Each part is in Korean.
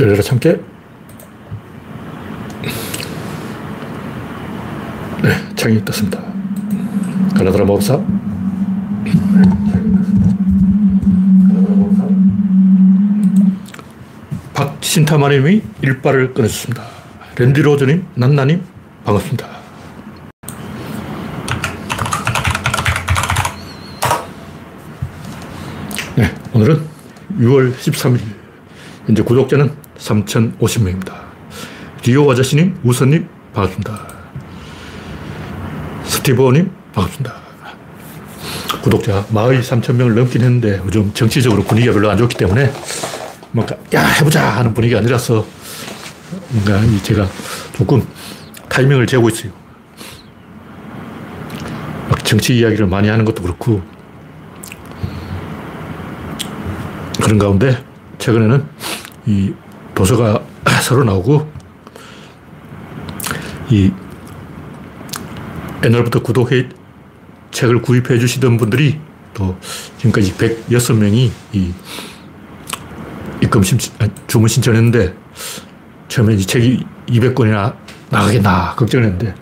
열려라 참깨. 네, 창이 떴습니다. 갈라드라 마법사. 박신타마님이 일발을 꺼내줬습니다. 랜디로저님, 난나님, 반갑습니다. 네, 오늘은 6월 13일. 현재 구독자는 3,050명입니다. 리오 아저씨님, 우선님, 반갑습니다. 스티브님, 반갑습니다. 구독자 마을 3,000명을 넘긴 했는데 요즘 정치적으로 분위기가 별로 안 좋기 때문에 뭔가, 야, 해보자 하는 분위기가 아니라서 뭔가 제가 조금 타이밍을 재고 있어요. 막 정치 이야기를 많이 하는 것도 그렇고 그런 가운데 최근에는 이 도서가 새로 나오고 이 옛날부터 구독해 책을 구입해 주시던 분들이 또 지금까지 106명이 이 입금 신청, 주문 신청했는데 처음에 이 책이 200권이나 나가겠나 걱정했는데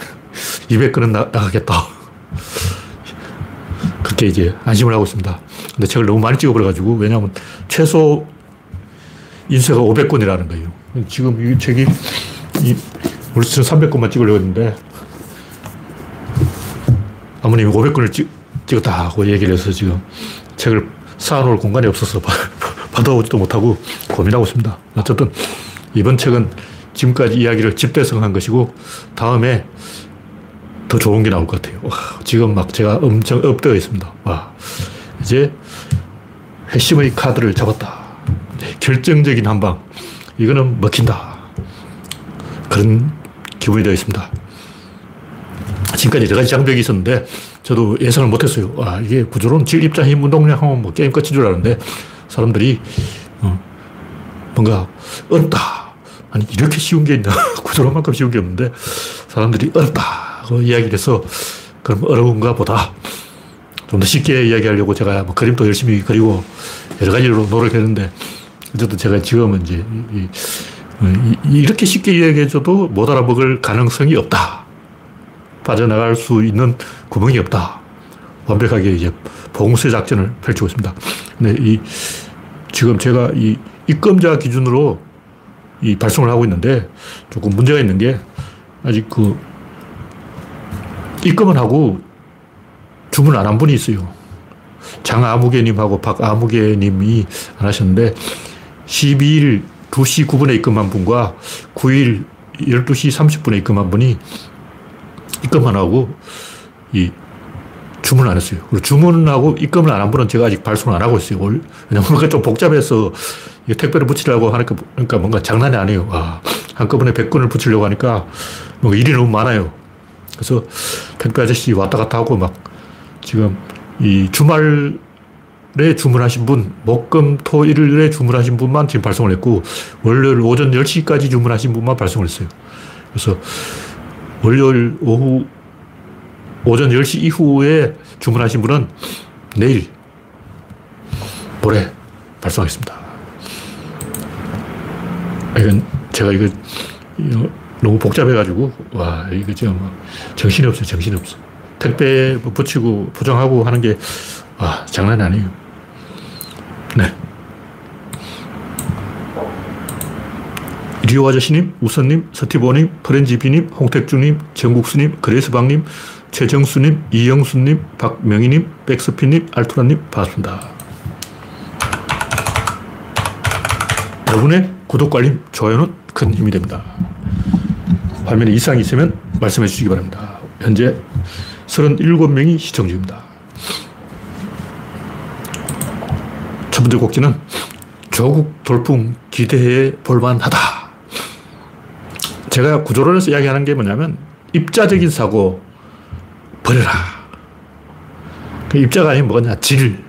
200권은 나, 나가겠다. 그렇게 이제 안심을 하고 있습니다. 근데 책을 너무 많이 찍어버려가지고 왜냐하면 최소 인쇄가 500권이라는 거예요. 지금 이 책이 이, 원래 300권만 찍으려고 했는데 아버님이 500권을 찍, 찍었다고 얘기를 해서 지금 책을 쌓아놓을 공간이 없어서 받아오지도 못하고 고민하고 있습니다. 어쨌든 이번 책은 지금까지 이야기를 집대성한 것이고 다음에 더 좋은 게 나올 것 같아요. 와, 지금 막 제가 엄청 업되어 있습니다. 와, 이제 핵심의 카드를 잡았다. 결정적인 한 방. 이거는 먹힌다. 그런 기분이 되어 있습니다. 지금까지 여러 가지 장벽이 있었는데 저도 예상을 못했어요. 아, 이게 구조론 질, 입자, 힘, 운동량 하면 뭐 게임 끝인 줄 알았는데 사람들이 어, 뭔가 어렵다. 아니, 이렇게 쉬운 게 있나. 구조론만큼 쉬운 게 없는데 사람들이 어렵다고 이야기를 해서 그럼 어려운가 보다. 좀 더 쉽게 이야기하려고 제가 뭐 그림도 열심히 그리고 여러 가지로 노력했는데 어쨌든 제가 지금은 이제 이, 이, 렇게 쉽게 이야기해줘도 못 알아먹을 가능성이 없다. 빠져나갈 수 있는 구멍이 없다. 완벽하게 이제 봉쇄 작전을 펼치고 있습니다. 근데 이, 지금 제가 이 입금자 기준으로 이 발송을 하고 있는데 조금 문제가 있는 게 아직 그 입금을 하고 주문 안 한 분이 있어요. 장아무개님하고 박아무개님이 안 하셨는데 12일 2시 9분에 입금한 분과 9일 12시 30분에 입금한 분이 입금만 하고 이 주문을 안 했어요. 그리고 주문하고 입금을 안 한 분은 제가 아직 발송을 안 하고 있어요. 왜냐면 뭔가 좀 복잡해서 택배를 붙이려고 하니까 그러니까 뭔가 장난이 아니에요. 아, 한꺼번에 100건을 붙이려고 하니까 뭔가 일이 너무 많아요. 그래서 택배 아저씨 왔다 갔다 하고 막 지금 이 주말 에 주문하신 분, 목금, 토, 일요일에 주문하신 분만 지금 발송을 했고, 월요일 오전 10시까지 주문하신 분만 발송을 했어요. 그래서 월요일 오후, 오전 10시 이후에 주문하신 분은 내일, 모레 발송하겠습니다. 이건 제가 이거 너무 복잡해가지고, 와, 이거 지금 정신이 없어요. 정신이 없어. 택배 뭐 붙이고 포장하고 하는 게, 와, 장난이 아니에요. 네. 리오 아저씨님, 우선님, 서티보님, 프렌지비님, 홍택주님, 정국수님, 그레스방님, 최정수님, 이영수님, 박명희님, 백스피님, 알투라님, 반갑습니다. 여러분의 구독과 알림, 좋아요는 큰 힘이 됩니다. 화면에 이상이 있으면 말씀해 주시기 바랍니다. 현재 37명이 시청 중입니다. 첫 번째 곡지는 조국 돌풍 기대해 볼만하다. 제가 구조론에서 이야기하는 게 뭐냐면 입자적인 사고 버려라. 그 입자가 아니면 뭐냐, 질.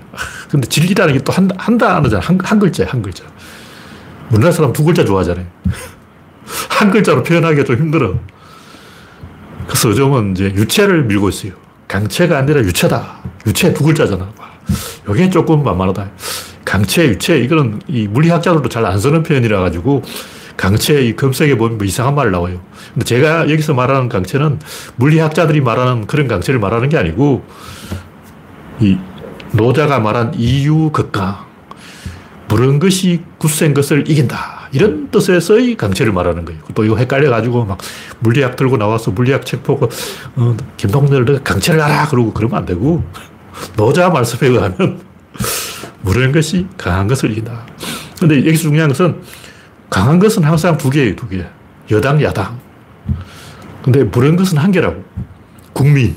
근데 질이라는 게 또 한, 한 단어잖아. 한, 한 글자야, 한 글자. 우리나라 사람 두 글자 좋아하잖아요. 한 글자로 표현하기가 좀 힘들어. 그래서 요즘은 이제 유체를 밀고 있어요. 강체가 아니라 유체다. 유체 두 글자잖아. 이게 조금 만만하다. 강체, 유체, 이거는 이 물리학자들도 잘 안 쓰는 표현이라 가지고 강체 이 검색에 보면 뭐 이상한 말 나와요. 근데 제가 여기서 말하는 강체는 물리학자들이 말하는 그런 강체를 말하는 게 아니고 이 노자가 말한 이유 극강. 부른 것이 굳센 것을 이긴다. 이런 뜻에서의 강체를 말하는 거예요. 또 이거 헷갈려가지고 막 물리학 들고 나와서 물리학 책 보고, 어, 김동렬 강체를 알아! 그러고 그러면 안 되고, 노자 말씀에 의하면 무른 것이 강한 것을 이긴다. 근데 여기서 중요한 것은 강한 것은 항상 두 개예요, 두 개. 여당, 야당. 근데 무른 것은 한 개라고. 국민.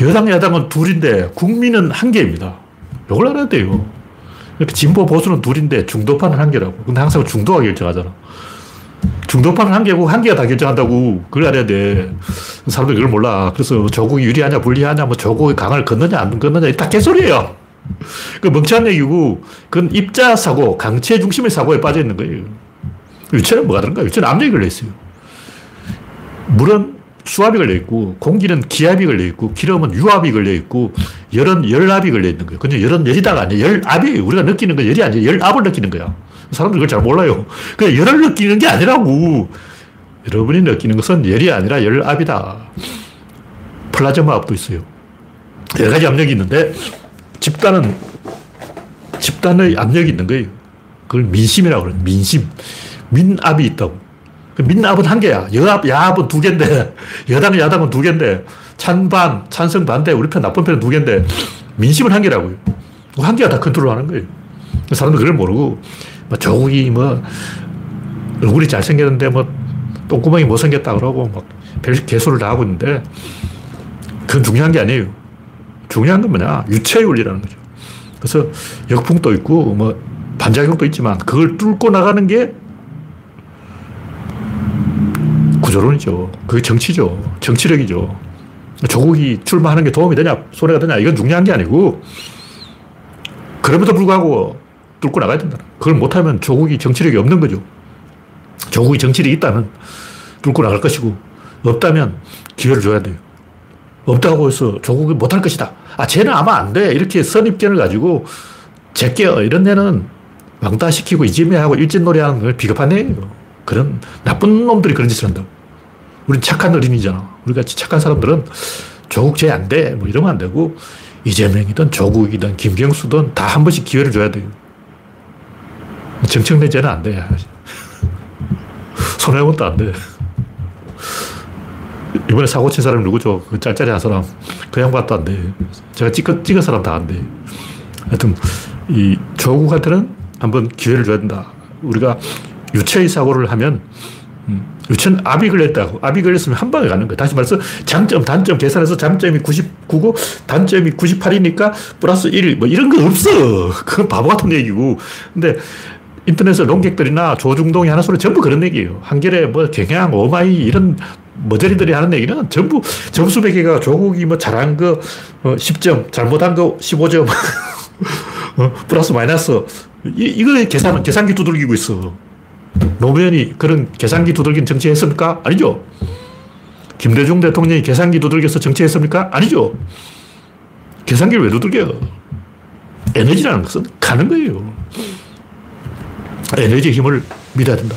여당, 야당은 둘인데 국민은 한 개입니다. 이걸 알아야 돼요. 진보, 보수는 둘인데 중도파는 한 개라고. 근데 항상 중도가 결정하잖아. 중도파는 한 개고 한 개가 다 결정한다고 그걸 알아야 돼. 사람들이 그걸 몰라. 그래서 조국이 유리하냐 불리하냐 뭐 조국이 강을 걷느냐 안 걷느냐 다 개소리예요. 그 멍청한 얘기고 그건 입자 사고 강체 중심의 사고에 빠져 있는 거예요. 유체는 뭐가 다른가? 유체는 압력이 걸려 있어요. 물은 수압이 걸려 있고 공기는 기압이 걸려 있고 기름은 유압이 걸려 있고 열은 열압이 걸려 있는 거예요. 그냥 열은 열이다가 아니야. 열압이에요. 우리가 느끼는 건 열이 아니야. 열압을 느끼는 거야. 사람들이 그걸 잘 몰라요. 그냥 열을 느끼는 게 아니라고. 여러분이 느끼는 것은 열이 아니라 열압이다. 플라즈마 압도 있어요. 여러 가지 압력이 있는데 집단은 집단의 압력이 있는 거예요. 그걸 민심이라고 그래요. 민심. 민압이 있다고. 그 민압은 한 개야. 여압, 야압은 두 개인데, 여당, 야당은 두 개인데, 찬반, 찬성, 반대, 우리 편, 나쁜 편은 두 개인데, 민심은 한 개라고요. 한 개가 다 컨트롤 하는 거예요. 사람들 그걸 모르고, 뭐 조국이 뭐 얼굴이 잘생겼는데 뭐 똥구멍이 못생겼다 그러고 막 개소를 다 하고 있는데 그건 중요한 게 아니에요. 중요한 건 뭐냐? 유체 윤리라는 거죠. 그래서 역풍도 있고 뭐 반작용도 있지만 그걸 뚫고 나가는 게 구조론이죠. 그게 정치죠. 정치력이죠. 조국이 출마하는 게 도움이 되냐, 손해가 되냐, 이건 중요한 게 아니고, 그럼에도 불구하고 뚫고 나가야 된다. 그걸 못하면 조국이 정치력이 없는 거죠. 조국이 정치력이 있다면 뚫고 나갈 것이고, 없다면 기회를 줘야 돼요. 없다고 해서 조국이 못할 것이다. 아, 쟤는 아마 안 돼. 이렇게 선입견을 가지고 제껴. 이런 애는 왕따시키고 이지매하고 일진놀이하는 걸 비겁한 애예요. 그런 나쁜 놈들이 그런 짓을 한다고. 우린 착한 어린이잖아. 우리 같이 착한 사람들은 조국 쟤 안 돼. 뭐 이러면 안 되고, 이재명이든 조국이든 김경수든 다 한 번씩 기회를 줘야 돼요. 정청래제는 안 돼. 손해원도 안 돼. 이번에 사고 친 사람이 누구죠? 그 짤짤이 한 사람. 그 양반도 안 돼. 제가 찍은, 찍은 사람 다 안 돼. 하여튼, 이 조국한테는 한번 기회를 줘야 된다. 우리가 유체의 사고를 하면, 음, 유체는 압이 걸렸다고. 압이 걸렸으면 한 방에 가는 거야. 다시 말해서 장점, 단점 계산해서 장점이 99고 단점이 98이니까 플러스 1, 뭐 이런 거 없어. 그건 바보 같은 얘기고. 근데 인터넷에 논객들이나 조중동이 하는 소리 전부 그런 얘기예요. 한겨레 뭐 경향, 오마이 이런 머저리들이 하는 얘기는 전부 점수 매기가 조국이 뭐 잘한 거 어, 10점, 잘못한 거 15점, 어, 플러스 마이너스. 이, 이거 계산, 계산기 두들기고 있어. 노무현이 그런 계산기 두들긴 정치했습니까? 아니죠. 김대중 대통령이 계산기 두들겨서 정치했습니까? 아니죠. 계산기를 왜 두들겨? 에너지라는 것은 가는 거예요. 에너지 힘을 믿어야 된다.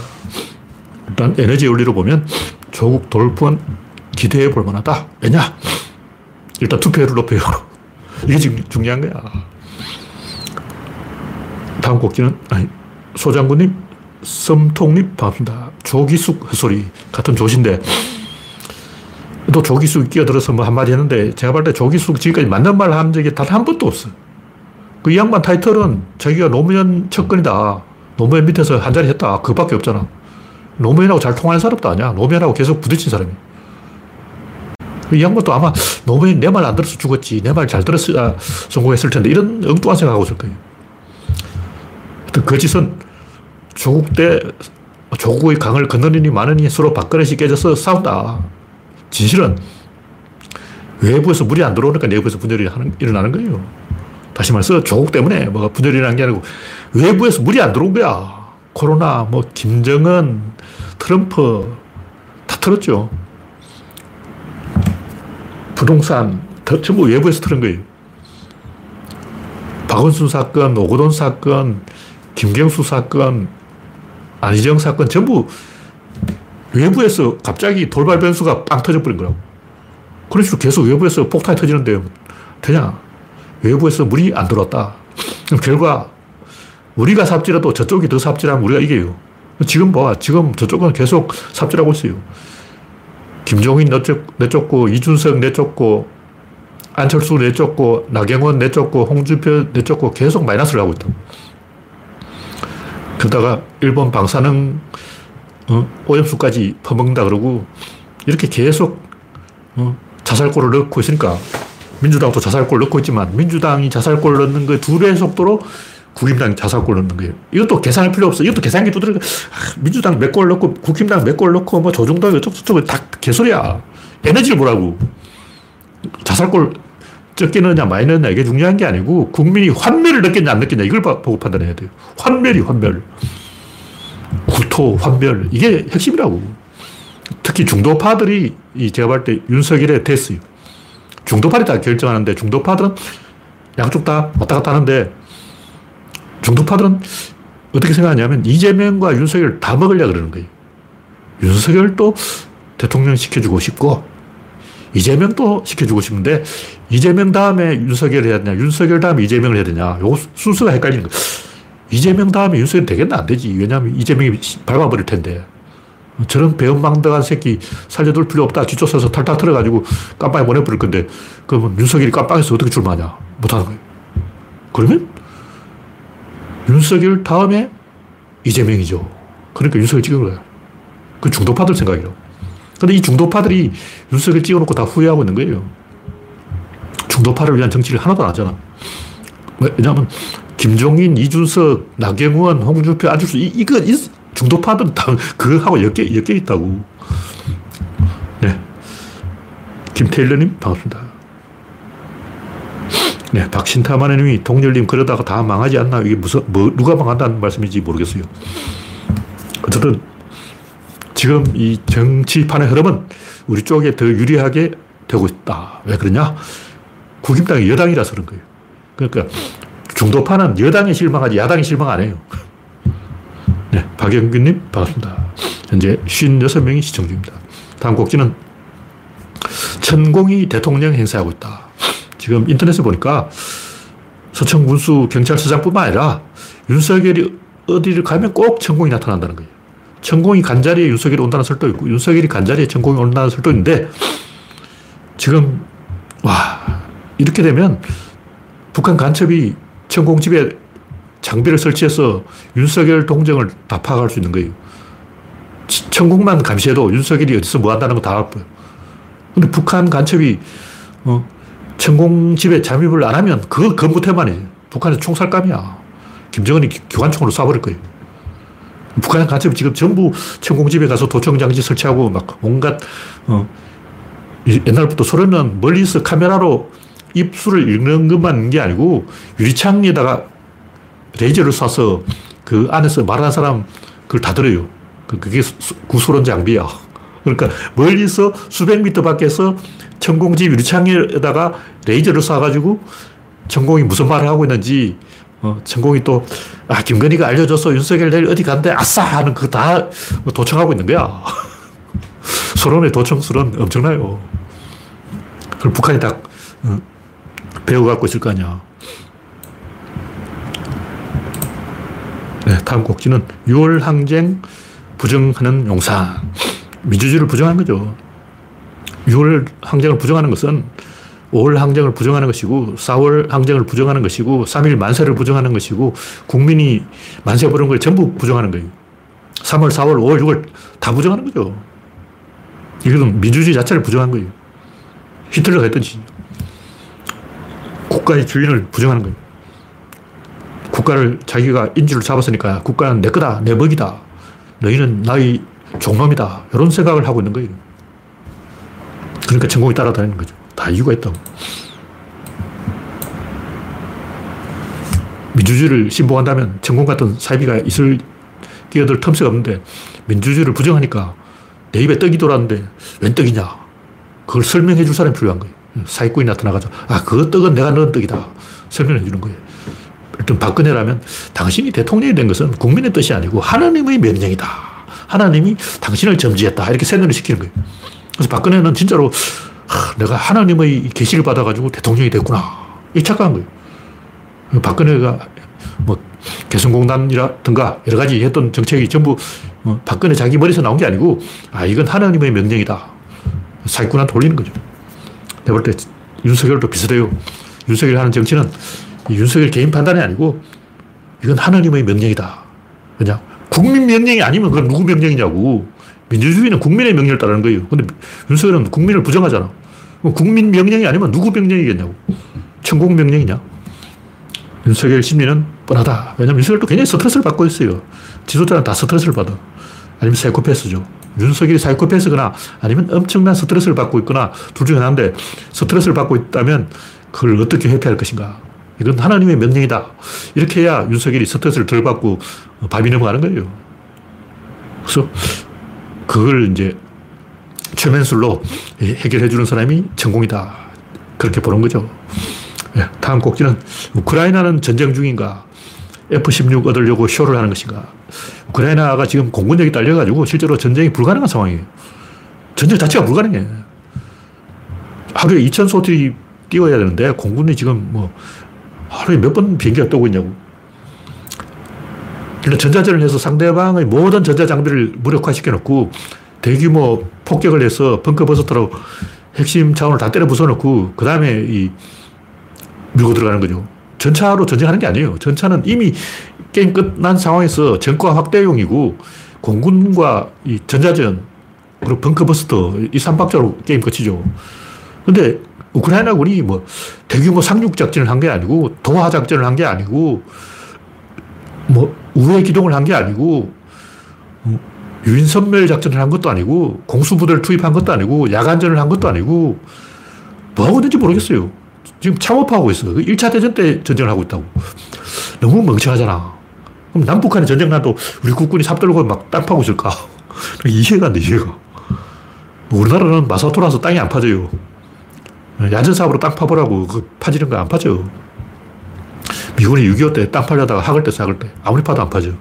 일단 에너지 원리로 보면 조국 돌풍은 기대해 볼 만하다. 왜냐? 일단 투표율을 높여요. 이게 지금 중요한 거야. 다음 곡지는, 아니, 소장군님, 썸통님, 반갑습니다. 조기숙 헛소리. 같은 조신데, 또 조기숙 끼어들어서 뭐 한마디 했는데, 제가 볼 때 조기숙 지금까지 맞는 말 한 적이 단 한 번도 없어. 그 양반 타이틀은 자기가 노무현 척근이다. 노무현 밑에서 한 자리 했다. 그밖에 없잖아. 노무현하고 잘 통하는 사람도 아니야. 노무현하고 계속 부딪힌 사람이. 이 양반도 아마 노무현 내 말 안 들어서 죽었지. 내 말 잘 들었어야 성공했을 텐데. 이런 엉뚱한 생각하고 있을 거예요. 그 짓은 조국 때 조국의 강을 건너니 많으니 서로 밥그릇이 깨져서 싸운다. 진실은 외부에서 물이 안 들어오니까 내부에서 분열이 하는, 일어나는 거예요. 다시 말해서 조국 때문에 뭐가 분열이 일어난 게 아니고 외부에서 물이 안 들어온 거야. 코로나, 뭐, 김정은, 트럼프, 다 틀었죠. 부동산, 전부 외부에서 틀은 거예요. 박원순 사건, 오거돈 사건, 김경수 사건, 안희정 사건 전부 외부에서 갑자기 돌발 변수가 빵 터져버린 거라고. 그런 식으로 계속 외부에서 폭탄이 터지는데 되냐? 외부에서 물이 안 들어왔다. 그럼 결과 우리가 삽질해도 저쪽이 더 삽질하면 우리가 이겨요. 지금 봐. 지금 저쪽은 계속 삽질하고 있어요. 김종인 내쫓, 내쫓고, 이준석 내쫓고, 안철수 내쫓고, 나경원 내쫓고, 홍준표 내쫓고 계속 마이너스를 하고 있다. 그러다가 일본 방사능 어? 오염수까지 퍼먹는다 그러고 이렇게 계속 어? 자살골을 넣고 있으니까 민주당도 자살골 넣고 있지만 민주당이 자살골 넣는 그두 배의 속도로 국힘당 자살골 넣는 거예요. 이것도 계산할 필요 없어. 이것도 계산기 두드려. 아, 민주당 몇 골 넣고 국힘당 몇 골 넣고 뭐 조중동 어쩌고저쩌고 다 개소리야. 에너지를 보라고. 자살골 적게 넣느냐 많이 넣느냐 이게 중요한 게 아니고 국민이 환멸을 느꼈냐 안 느꼈냐 이걸 보고 판단해야 돼요. 환멸이 환멸. 구토, 환멸. 이게 핵심이라고. 특히 중도파들이 제가 볼 때 윤석열에 됐어요. 중도파들이 다 결정하는데 중도파들은 양쪽 다 왔다 갔다 하는데 중도파들은 어떻게 생각하냐면 이재명과 윤석열 다 먹으려 그러는 거예요. 윤석열도 대통령 시켜주고 싶고 이재명도 시켜주고 싶은데 이재명 다음에 윤석열을 해야 되냐 윤석열 다음에 이재명을 해야 되냐 요 순서가 헷갈리는 거예요. 이재명 다음에 윤석열 되겠나? 안 되지. 왜냐하면 이재명이 밟아버릴 텐데. 저런 배은망덕한 새끼 살려둘 필요 없다. 뒤쫓아서 탈탈 털어가지고 깜빵에 보내버릴 건데, 그러면 윤석열이 깜빵에서 어떻게 출마하냐? 못하는 거예요. 그러면 윤석열 다음에 이재명이죠. 그러니까 윤석열 찍은 거야. 그 중도파들 생각이라고. 근데 이 중도파들이 윤석열 찍어놓고 다 후회하고 있는 거예요. 중도파를 위한 정치를 하나도 안 하잖아. 왜냐하면 김종인, 이준석, 나경원, 홍준표, 안철수, 이, 이거, 이 중도파들은 다 그거하고 엮여, 엮여 있다고. 네. 김태일러님, 반갑습니다. 네, 박신타마님이 동열님 그러다가 다 망하지 않나? 이게 무슨, 뭐, 누가 망한다는 말씀인지 모르겠어요. 어쨌든, 지금 이 정치판의 흐름은 우리 쪽에 더 유리하게 되고 있다. 왜 그러냐? 국힘당이 여당이라서 그런 거예요. 그러니까 중도파는 여당에 실망하지 야당에 실망 안 해요. 네, 박영균님 반갑습니다. 현재 56명이 시청 중입니다. 다음 곡지는 천공이 대통령 행사하고 있다. 지금 인터넷에 보니까 서청 군수 경찰서장뿐만 아니라 윤석열이 어디를 가면 꼭 천공이 나타난다는 거예요. 천공이 간자리에 윤석열이 온다는 설도 있고 윤석열이 간자리에 천공이 온다는 설도 있는데 지금 와 이렇게 되면 북한 간첩이 천공 집에 장비를 설치해서 윤석열 동정을 다 파악할 수 있는 거예요. 천공만 감시해도 윤석열이 어디서 뭐 한다는 거 다알 거예요. 근데 북한 간첩이, 어, 천공 집에 잠입을 안 하면 그거 건부태만 해. 북한에서 총살감이야. 김정은이 기관총으로 쏴버릴 거예요. 북한 간첩이 지금 전부 천공 집에 가서 도청장치 설치하고 막 온갖, 어, 옛날부터 소련은 멀리서 카메라로 입술을 읽는 것만 게 아니고 유리창에다가 레이저를 쏴서 그 안에서 말하는 사람 그걸 다 들어요. 그, 그게 구소론 장비야. 그러니까 멀리서 수백 미터 밖에서 천공집 유리창에다가 레이저를 쏴가지고 천공이 무슨 말을 하고 있는지 어, 천공이 또, 아, 김건희가 알려줘서 윤석열 내일 어디 간대, 아싸! 하는 그거 다 도청하고 있는 거야. 소론의 도청술은 엄청나요. 그걸 북한이 딱, 어, 배워갖고 있을 거 아니야. 다음 곡지는 6월 항쟁 부정하는 용상. 민주주의를 부정한 거죠. 6월 항쟁을 부정하는 것은 5월 항쟁을 부정하는 것이고 4월 항쟁을 부정하는 것이고 3일 만세를 부정하는 것이고 국민이 만세 부른 걸 전부 부정하는 거예요. 3월, 4월, 5월, 6월 다 부정하는 거죠. 이것은 민주주의 자체를 부정한 거예요. 히틀러가 했던 짓. 국가의 주인을 부정하는 거예요. 국가를 자기가 인주를 잡았으니까 국가는 내 거다, 내 먹이다. 너희는 나의 종놈이다. 이런 생각을 하고 있는 거예요. 그러니까 천공이 따라다니는 거죠. 다 이유가 있다고. 민주주의를 신봉한다면 천공 같은 사이비가 있을 끼어들 틈새가 없는데 민주주의를 부정하니까 내 입에 떡이 돌았는데 웬 떡이냐. 그걸 설명해 줄 사람이 필요한 거예요. 사기꾼이 나타나가지고, 아, 그 떡은 내가 넣은 떡이다. 설명해 주는 거예요. 어떤 박근혜라면 당신이 대통령이 된 것은 국민의 뜻이 아니고 하나님의 명령이다. 하나님이 당신을 점지했다. 이렇게 세뇌를 시키는 거예요. 그래서 박근혜는 진짜로 하, 내가 하나님의 계시를 받아가지고 대통령이 됐구나. 이 착각한 거예요. 박근혜가 뭐 개성공단이라든가 여러 가지 했던 정책이 전부 어, 박근혜 자기 머리에서 나온 게 아니고 아 이건 하나님의 명령이다. 사기꾼한테 올리는 거죠. 내가 볼 때 윤석열도 비슷해요. 윤석열 하는 정치는 윤석열 개인 판단이 아니고 이건 하나님의 명령이다. 그냥 국민 명령이 아니면 그건 누구 명령이냐고. 민주주의는 국민의 명령을 따르는 거예요. 근데 윤석열은 국민을 부정하잖아. 국민 명령이 아니면 누구 명령이겠냐고. 천국 명령이냐? 윤석열 심리는 뻔하다. 왜냐면 윤석열도 굉장히 스트레스를 받고 있어요. 지도자는 다 스트레스를 받아. 아니면 사이코패스죠. 윤석열이 사이코패스거나 아니면 엄청난 스트레스를 받고 있거나 둘 중에 하나인데 스트레스를 받고 있다면 그걸 어떻게 회피할 것인가. 이건 하나님의 명령이다. 이렇게 해야 윤석열이 스트레스를 덜 받고 밥이 넘어가는 거예요. 그래서 그걸 이제 최면술로 해결해 주는 사람이成功이다. 그렇게 보는 거죠. 예, 다음 꼭지는 우크라이나는 전쟁 중인가? F-16 얻으려고 쇼를 하는 것인가? 우크라이나가 지금 공군력이 딸려가지고 실제로 전쟁이 불가능한 상황이에요. 전쟁 자체가 불가능해. 하루에 2천 소들이 띄워야 되는데 공군이 지금 뭐 하루에 몇 번 비행기가 떠고 있냐고. 그러니까 전자전을 해서 상대방의 모든 전자장비를 무력화시켜 놓고 대규모 폭격을 해서 벙커버스터로 핵심 차원을 다 때려 부숴 놓고 그 다음에 이 밀고 들어가는 거죠. 전차로 전쟁하는 게 아니에요. 전차는 이미 게임 끝난 상황에서 전과 확대용이고 공군과 이 전자전 그리고 벙커버스터 이 삼박자로 게임 끝이죠. 근데 우크라이나군이 뭐 대규모 상륙 작전을 한 게 아니고 도하 작전을 한 게 아니고 뭐 우회 기동을 한 게 아니고 유인선멸 작전을 한 것도 아니고 공수부대를 투입한 것도 아니고 야간전을 한 것도 아니고 뭐 하고 있는지 모르겠어요. 지금 참업하고 있어. 1차 대전 때 전쟁을 하고 있다고. 너무 멍청하잖아. 그럼 남북한이 전쟁 나도 우리 국군이 삽 들고 막 땅 파고 있을까? 이해가 안 돼, 이해가. 우리나라는 마사토라서 땅이 안 파져요. 야전사업으로 땅 파보라고 그 파지는 거 안 파져. 미군이 6.25 때 땅 팔려다가 학을 때 삭을 때 아무리 파도 안 파져.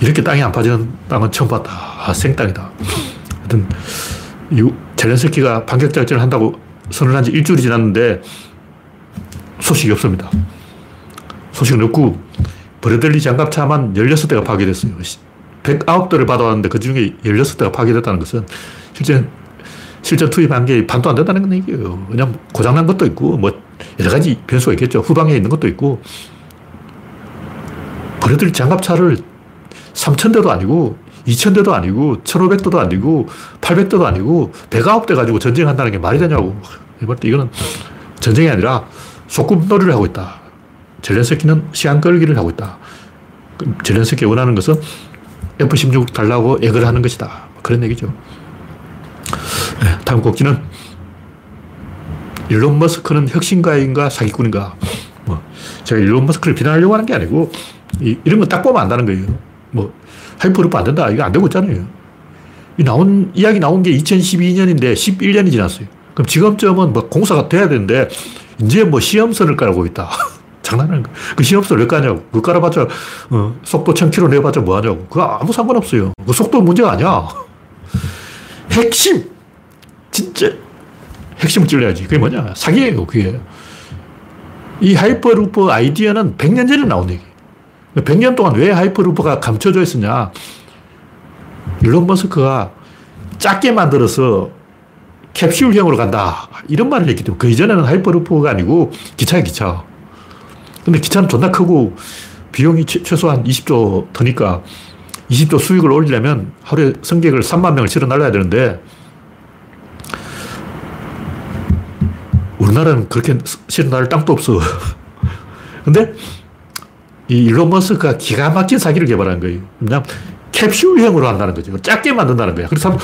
이렇게 땅이 안 파지는 땅은 처음 봤다. 아, 생땅이다. 하여튼, 젤렌스키가 반격작전을 한다고 선언한 지 일주일이 지났는데 소식이 없습니다. 소식은 없고, 브래들리 장갑차만 16대가 파괴됐어요. 109대를 받아왔는데 그 중에 16대가 파괴됐다는 것은 실제 실전 투입한 게 반도 안 된다는 얘기예요. 그냥 고장난 것도 있고, 뭐, 여러 가지 변수가 있겠죠. 후방에 있는 것도 있고. 버려들 장갑차를 3,000대도 아니고, 2,000대도 아니고, 1,500대도 아니고, 800대도 아니고, 109대 가지고 전쟁한다는 게 말이 되냐고. 이거는 전쟁이 아니라 소꿉놀이를 하고 있다. 젤렌스키는 시간 끌기를 하고 있다. 젤렌스키 원하는 것은 F-16 달라고 애걸 하는 것이다. 그런 얘기죠. 네, 다음 꼭지는 일론 머스크는 혁신가인가 사기꾼인가. 뭐 제가 일론 머스크를 비난하려고 하는 게 아니고 이, 이런 건 딱 보면 안다는 거예요. 뭐 하이퍼루프 안 된다. 이거 안 되고 있잖아요. 이 나온 이야기 나온 게 2012년인데 11년이 지났어요. 그럼 지금쯤은 뭐 공사가 돼야 되는데 이제 뭐 시험선을 깔고 있다. 장난하는 거. 그 시험선을 왜 까냐고. 그 깔아봤자 어, 속도 1000km 내봤자 뭐 하냐고. 그거 아무 상관없어요. 그 속도 문제가 아니야. 핵심! 진짜 핵심을 찔러야지. 그게 뭐냐? 사기예요, 그게. 이 하이퍼루퍼 아이디어는 100년 전에 나온 얘기. 100년 동안 왜 Hyperloop가 감춰져 있었냐? 일론 머스크가 작게 만들어서 캡슐형으로 간다. 이런 말을 했기 때문에 그 이전에는 Hyperloop가 아니고 기차야, 기차. 근데 기차는 존나 크고 비용이 최소한 20조 드니까 20조 수익을 올리려면 하루에 승객을 3만 명을 실어 날려야 되는데 우리나라는 그렇게 실어 날 땅도 없어. 근데 이 일론 머스크가 기가 막힌 사기를 개발한 거예요. 그냥 캡슐형으로 한다는 거죠. 작게 만든다는 거야. 그래서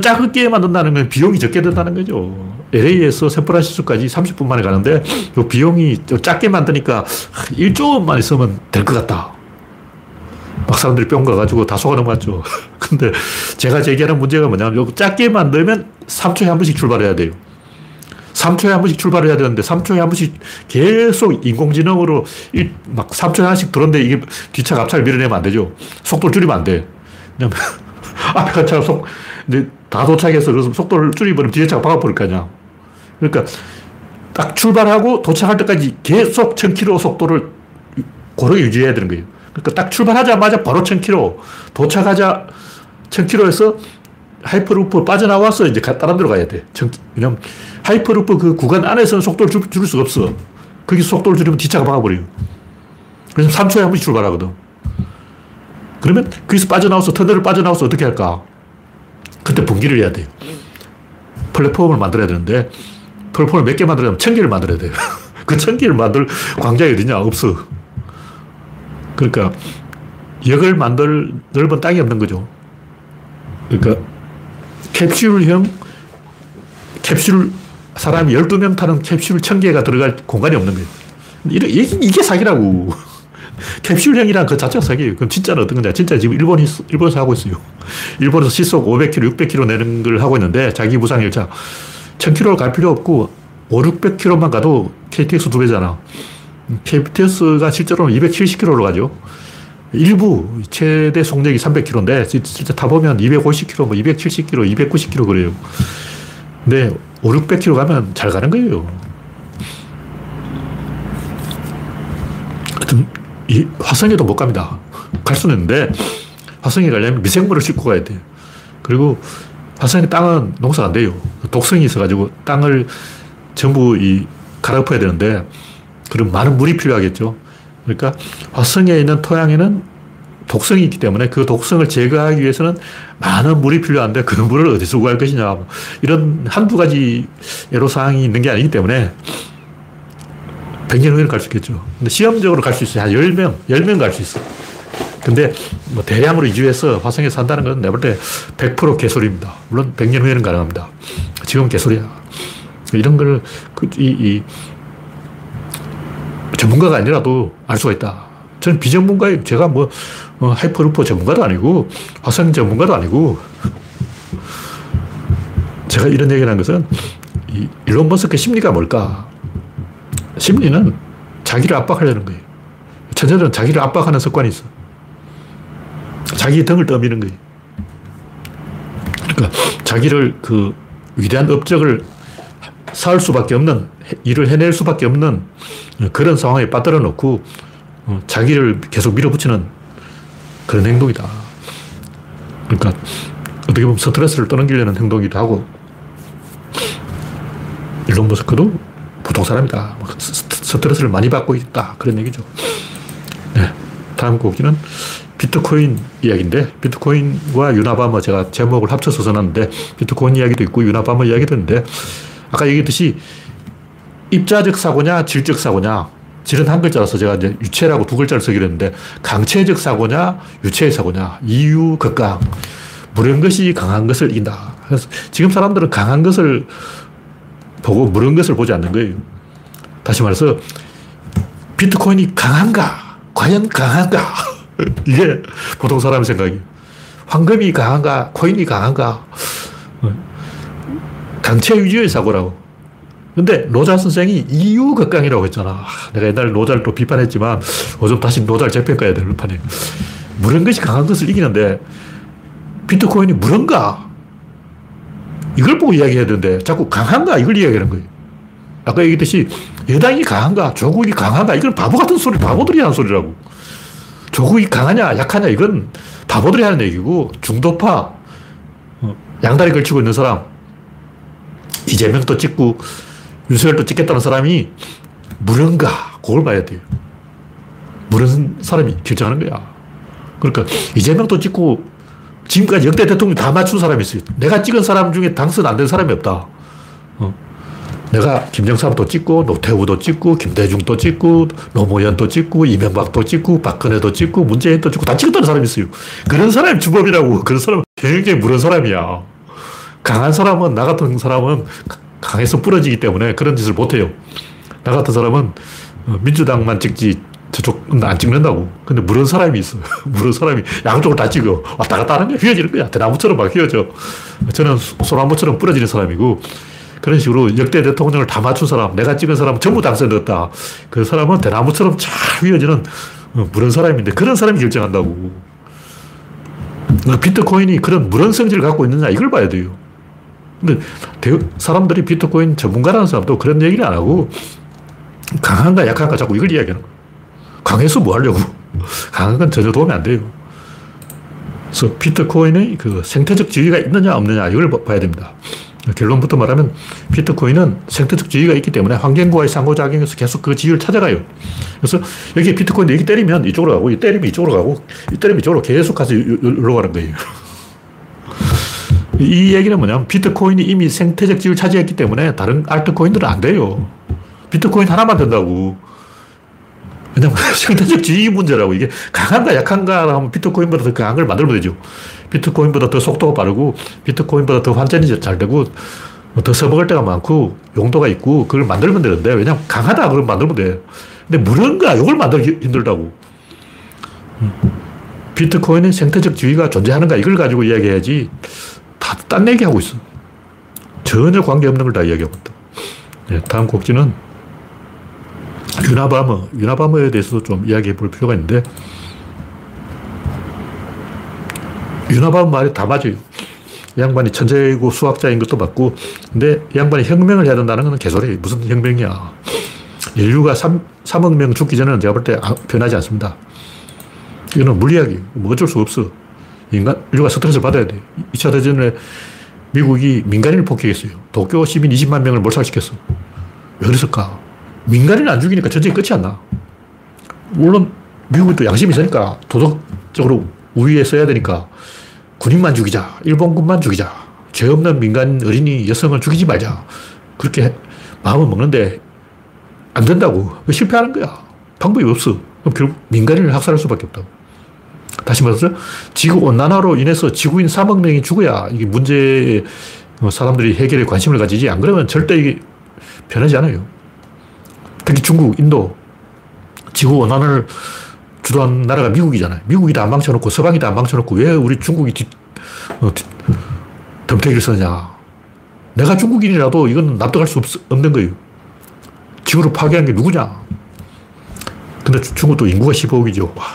작게 만든다는 건 비용이 적게 든다는 거죠. LA에서 샌프란시스코까지 30분 만에 가는데 그 비용이 작게 만드니까 1조 원만 있으면 될 것 같다. 막 사람들이 뿅 가가지고 다 속아 넘어갔죠. 근데 제가 제기하는 문제가 뭐냐면 작게 만들면 3초에 한 번씩 출발해야 돼요. 3초에 한 번씩 출발을 해야 되는데 3초에 한 번씩 계속 인공지능으로 막 3초에 한씩 들었는데 이게 뒤차 갑차를 밀어내면 안 되죠. 속도를 줄이면 안 돼. 왜냐면 앞에 간 차가 속, 근데 다 도착해서 그래서 속도를 줄이면 뒤에 차가 박아버릴 거 아니야. 그러니까 딱 출발하고 도착할 때까지 계속 1000km 속도를 고르게 유지해야 되는 거예요. 그러니까 딱 출발하자마자 바로 1000km, 도착하자 1000km에서 하이퍼루프 빠져나와서 이제 다른 데로 가야 돼. 왜냐면 하이퍼루프 그 구간 안에서는 속도를 줄, 줄 수가 없어. 거기서 속도를 줄이면 뒤차가 박아버려요. 그래서 3초에 한 번씩 출발하거든. 그러면 거기서 빠져나와서 터널을 빠져나와서 어떻게 할까? 그때 분기를 해야 돼요. 플랫폼을 만들어야 되는데 플랫폼을 몇 개 만들려면 천 개를 만들어야 돼요. 그 천 개를 만들 광장이 어디냐? 없어. 그러니까 역을 만들 넓은 땅이 없는 거죠. 그러니까 캡슐형 캡슐 사람이 12명 타는 캡슐 1000개가 들어갈 공간이 없는 거예요. 이게, 사기라고. 캡슐형이란 그 자체가 사기예요. 그럼 진짜는 어떤 거냐. 진짜 지금 일본이, 일본에서 하고 있어요. 일본에서 시속 500km, 600km 내는 걸 하고 있는데 자기 무상 열차 1000km를 갈 필요 없고 5, 600km만 가도 KTX 두 배잖아. KTX가 실제로는 270km로 가죠. 일부 최대 속력이 300km인데 진짜 타보면 250km, 뭐 270km, 290km 그래요. 근데 5, 600km 가면 잘 가는 거예요. 하여튼 이 화성에도 못 갑니다. 갈 수는 있는데 화성에 가려면 미생물을 싣고 가야 돼요. 그리고 화성의 땅은 농사가 안 돼요. 독성이 있어가지고 땅을 전부 이 갈아엎어야 되는데 그럼 많은 물이 필요하겠죠. 그러니까 화성에 있는 토양에는 독성이 있기 때문에 그 독성을 제거하기 위해서는 많은 물이 필요한데 그 물을 어디서 구할 것이냐. 이런 한두 가지 애로사항이 있는 게 아니기 때문에 100년 후에는 갈 수 있겠죠. 근데 시험적으로 갈 수 있어요. 한 10명, 10명 갈 수 있어. 근데 뭐 대량으로 이주해서 화성에 산다는 건 내가 볼때 100% 개소리입니다. 물론 100년 후에는 가능합니다. 지금 개소리야. 이런 걸, 그, 이, 이, 전문가가 아니라도 알 수가 있다. 저는 비전문가에 제가 뭐, 어, 하이퍼루퍼 전문가도 아니고, 화성 전문가도 아니고, 제가 이런 얘기를 한 것은, 이 일론 머스크의 심리가 뭘까? 심리는 자기를 압박하려는 거예요. 천재들은 자기를 압박하는 습관이 있어. 자기 등을 떠미는 거예요. 그러니까 자기를 그 위대한 업적을 쌓을 수밖에 없는, 일을 해낼 수밖에 없는 그런 상황에 빠뜨려 놓고 어, 자기를 계속 밀어붙이는 그런 행동이다. 그러니까 어떻게 보면 스트레스를 떠넘기려는 행동이기도 하고 일론 머스크도 보통 사람이다. 뭐 스트레스를 많이 받고 있다. 그런 얘기죠. 네. 다음 곡기는 비트코인 이야기인데 비트코인과 유나바머 제가 제목을 합쳐서 써놨는데 비트코인 이야기도 있고 유나바머 이야기도 있는데 아까 얘기했듯이 입자적 사고냐 질적 사고냐 질은 한 글자라서 제가 이제 유체라고 두 글자를 쓰기로 했는데 강체적 사고냐 유체의 사고냐 이유 극강 무른 것이 강한 것을 이긴다. 그래서 지금 사람들은 강한 것을 보고 무른 것을 보지 않는 거예요. 다시 말해서 비트코인이 강한가? 과연 강한가? 이게 보통 사람의 생각이. 황금이 강한가? 코인이 강한가? 강체 위주의 사고라고. 근데 노자 선생이 이유 극강이라고 했잖아. 내가 옛날에 노자를 또 비판했지만 요즘 다시 노자를 재평가해야 되는 판에. 무른 것이 강한 것을 이기는데 비트코인이 무른가? 이걸 보고 이야기해야 되는데 자꾸 강한가? 이걸 이야기하는 거예요. 아까 얘기했듯이 여당이 강한가? 조국이 강한가? 이건 바보 같은 소리, 바보들이 하는 소리라고. 조국이 강하냐, 약하냐, 이건 바보들이 하는 얘기고, 중도파, 어, 양다리 걸치고 있는 사람, 이재명도 찍고, 윤석열도 찍겠다는 사람이 무른가? 그걸 봐야 돼요. 무른 사람이 결정하는 거야. 그러니까 이재명도 찍고 지금까지 역대 대통령 다 맞춘 사람이 있어요. 내가 찍은 사람 중에 당선 안 된 사람이 없다. 어. 내가 김정삼도 찍고, 노태우도 찍고, 김대중도 찍고, 노무현도 찍고, 이명박도 찍고, 박근혜도 찍고, 문재인도 찍고, 다 찍었다는 사람이 있어요. 그런 사람이 주범이라고. 그런 사람은 굉장히 무른 사람이야. 강한 사람은, 나 같은 사람은 강해서 부러지기 때문에 그런 짓을 못해요. 나 같은 사람은 어, 민주당만 찍지 저쪽은 안 찍는다고. 근데 무른 사람이 있어. 무른 사람이 양쪽을 다 찍어. 왔다 갔다 하는 거야. 휘어지는 거야. 대나무처럼 막 휘어져. 저는 소나무처럼 부러지는 사람이고, 그런 식으로 역대 대통령을 다 맞춘 사람, 내가 찍은 사람은 전부 당선됐다. 그 사람은 대나무처럼 쫙 휘어지는 어, 무런 사람인데 그런 사람이 결정한다고. 그 비트코인이 그런 무런 성질을 갖고 있느냐 이걸 봐야 돼요. 근데 사람들이 비트코인 전문가라는 사람도 그런 얘기를 안 하고 강한가 약한가 자꾸 이걸 이야기하는 거예요. 강해서 뭐 하려고. 강한 건 전혀 도움이 안 돼요. 그래서 비트코인의 그 생태적 지위가 있느냐 없느냐 이걸 봐야 됩니다. 결론부터 말하면 비트코인은 생태적 지위가 있기 때문에 환경과의 상호작용에서 계속 그 지위를 찾아가요. 그래서 여기 비트코인 여기 때리면 이쪽으로 가고, 이 때리면 이쪽으로 가고, 이 때리면 이쪽으로 계속 가서 여기로 가는 거예요. 이 얘기는 뭐냐면 비트코인이 이미 생태적 지위를 차지했기 때문에 다른 알트코인들은 안 돼요. 비트코인 하나만 된다고. 왜냐면 생태적 지위 문제라고. 이게 강한가 약한가 하면 비트코인보다 더 강한 걸 만들면 되죠. 비트코인보다 더 속도가 빠르고 비트코인보다 더 환전이 잘 되고 더 써먹을 때가 많고 용도가 있고 그걸 만들면 되는데 왜냐면 강하다 그러면 만들면 돼. 근데 무언가 이걸 만들기 힘들다고. 비트코인은 생태적 지위가 존재하는가 이걸 가지고 이야기해야지 다 딴 얘기하고 있어. 전혀 관계없는 걸 다 이야기하고 있다. 네, 다음 곡지는 유나바머. 유나바머에 대해서도 좀 이야기해 볼 필요가 있는데 유나바머 말이 다 맞아요. 양반이 천재이고 수학자인 것도 맞고 근데 양반이 혁명을 해야 된다는 건 개소리. 무슨 혁명이야. 인류가 3, 3억 명 죽기 전에는 제가 볼 때 변하지 않습니다. 이거는 물리학이 뭐 어쩔 수 없어. 인간, 인류가 스트레스를 받아야 돼. 2차 대전에 미국이 민간인을 폭격했어요. 도쿄 시민 20만 명을 몰살시켰어. 왜 그랬을까? 민간인을 안 죽이니까 전쟁이 끝이 안 나. 물론 미국이 또 양심이 있으니까 도덕적으로 우위에 써야 되니까 군인만 죽이자. 일본군만 죽이자. 죄 없는 민간 어린이 여성을 죽이지 말자. 그렇게 마음을 먹는데 안 된다고. 실패하는 거야. 방법이 없어. 그럼 결국 민간인을 학살할 수밖에 없다고. 다시 말해서 지구 온난화로 인해서 지구인 3억 명이 죽어야 이게 문제에 사람들이 해결에 관심을 가지지 안 그러면 절대 이게 변하지 않아요. 특히 중국, 인도, 지구 온난화를 주도한 나라가 미국이잖아요. 미국이 다 망쳐놓고 서방이 다 망쳐놓고 왜 우리 중국이 뒤, 어, 뒤, 덤태기를 쓰냐. 내가 중국인이라도 이건 납득할 수 없, 없는 거예요. 지구를 파괴한 게 누구냐. 근데 중국도 인구가 15억이죠. 와,